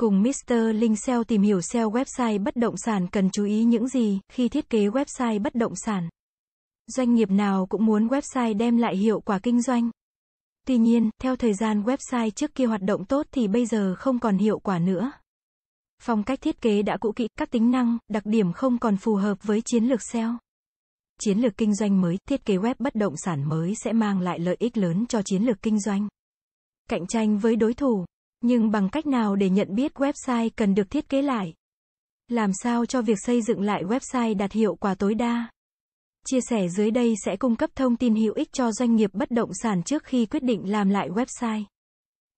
Cùng Mr. Linh SEO tìm hiểu SEO website bất động sản cần chú ý những gì khi thiết kế website bất động sản. Doanh nghiệp nào cũng muốn website đem lại hiệu quả kinh doanh. Tuy nhiên, theo thời gian website trước kia hoạt động tốt thì bây giờ không còn hiệu quả nữa. Phong cách thiết kế đã cũ kỹ, các tính năng, đặc điểm không còn phù hợp với chiến lược SEO. Chiến lược kinh doanh mới, thiết kế web bất động sản mới sẽ mang lại lợi ích lớn cho chiến lược kinh doanh. Cạnh tranh với đối thủ. Nhưng bằng cách nào để nhận biết website cần được thiết kế lại? Làm sao cho việc xây dựng lại website đạt hiệu quả tối đa? Chia sẻ dưới đây sẽ cung cấp thông tin hữu ích cho doanh nghiệp bất động sản trước khi quyết định làm lại website.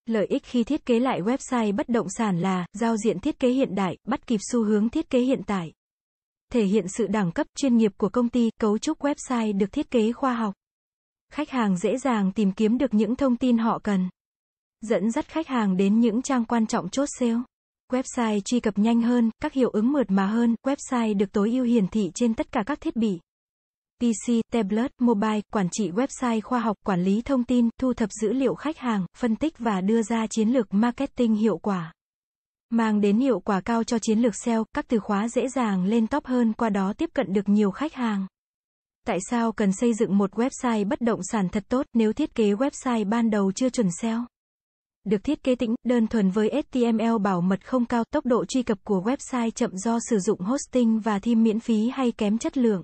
Lợi ích khi thiết kế lại website bất động sản là giao diện thiết kế hiện đại, bắt kịp xu hướng thiết kế hiện tại. Thể hiện sự đẳng cấp chuyên nghiệp của công ty, cấu trúc website được thiết kế khoa học. Khách hàng dễ dàng tìm kiếm được những thông tin họ cần. Dẫn dắt khách hàng đến những trang quan trọng chốt sale. Website truy cập nhanh hơn, các hiệu ứng mượt mà hơn, website được tối ưu hiển thị trên tất cả các thiết bị. PC, tablet, mobile, quản trị website khoa học, quản lý thông tin, thu thập dữ liệu khách hàng, phân tích và đưa ra chiến lược marketing hiệu quả. Mang đến hiệu quả cao cho chiến lược SEO, các từ khóa dễ dàng lên top hơn qua đó tiếp cận được nhiều khách hàng. Tại sao cần xây dựng một website bất động sản thật tốt nếu thiết kế website ban đầu chưa chuẩn SEO? Được thiết kế tĩnh, đơn thuần với HTML bảo mật không cao, tốc độ truy cập của website chậm do sử dụng hosting và theme miễn phí hay kém chất lượng.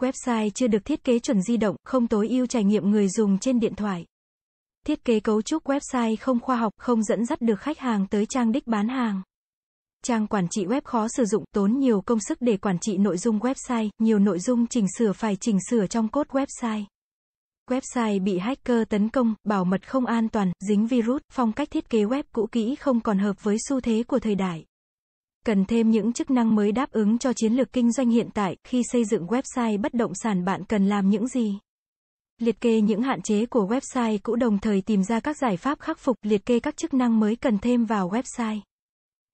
Website chưa được thiết kế chuẩn di động, không tối ưu trải nghiệm người dùng trên điện thoại. Thiết kế cấu trúc website không khoa học, không dẫn dắt được khách hàng tới trang đích bán hàng. Trang quản trị web khó sử dụng, tốn nhiều công sức để quản trị nội dung website, nhiều nội dung chỉnh sửa phải chỉnh sửa trong code website. Website bị hacker tấn công, bảo mật không an toàn, dính virus, phong cách thiết kế web cũ kỹ không còn hợp với xu thế của thời đại. Cần thêm những chức năng mới đáp ứng cho chiến lược kinh doanh hiện tại, khi xây dựng website bất động sản bạn cần làm những gì? Liệt kê những hạn chế của website cũ đồng thời tìm ra các giải pháp khắc phục, liệt kê các chức năng mới cần thêm vào website.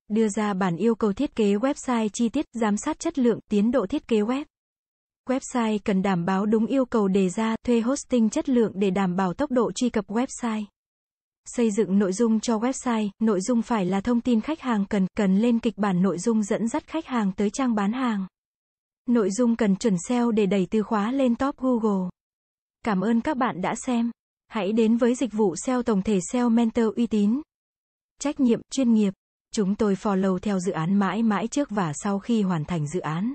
Đưa ra bản yêu cầu thiết kế website chi tiết, giám sát chất lượng, tiến độ thiết kế web. Website cần đảm bảo đúng yêu cầu đề ra, thuê hosting chất lượng để đảm bảo tốc độ truy cập website. Xây dựng nội dung cho website, nội dung phải là thông tin khách hàng cần, cần lên kịch bản nội dung dẫn dắt khách hàng tới trang bán hàng. Nội dung cần chuẩn SEO để đẩy từ khóa lên top Google. Cảm ơn các bạn đã xem. Hãy đến với dịch vụ SEO tổng thể SEO Mentor uy tín. Trách nhiệm, chuyên nghiệp. Chúng tôi follow theo dự án mãi mãi trước và sau khi hoàn thành dự án.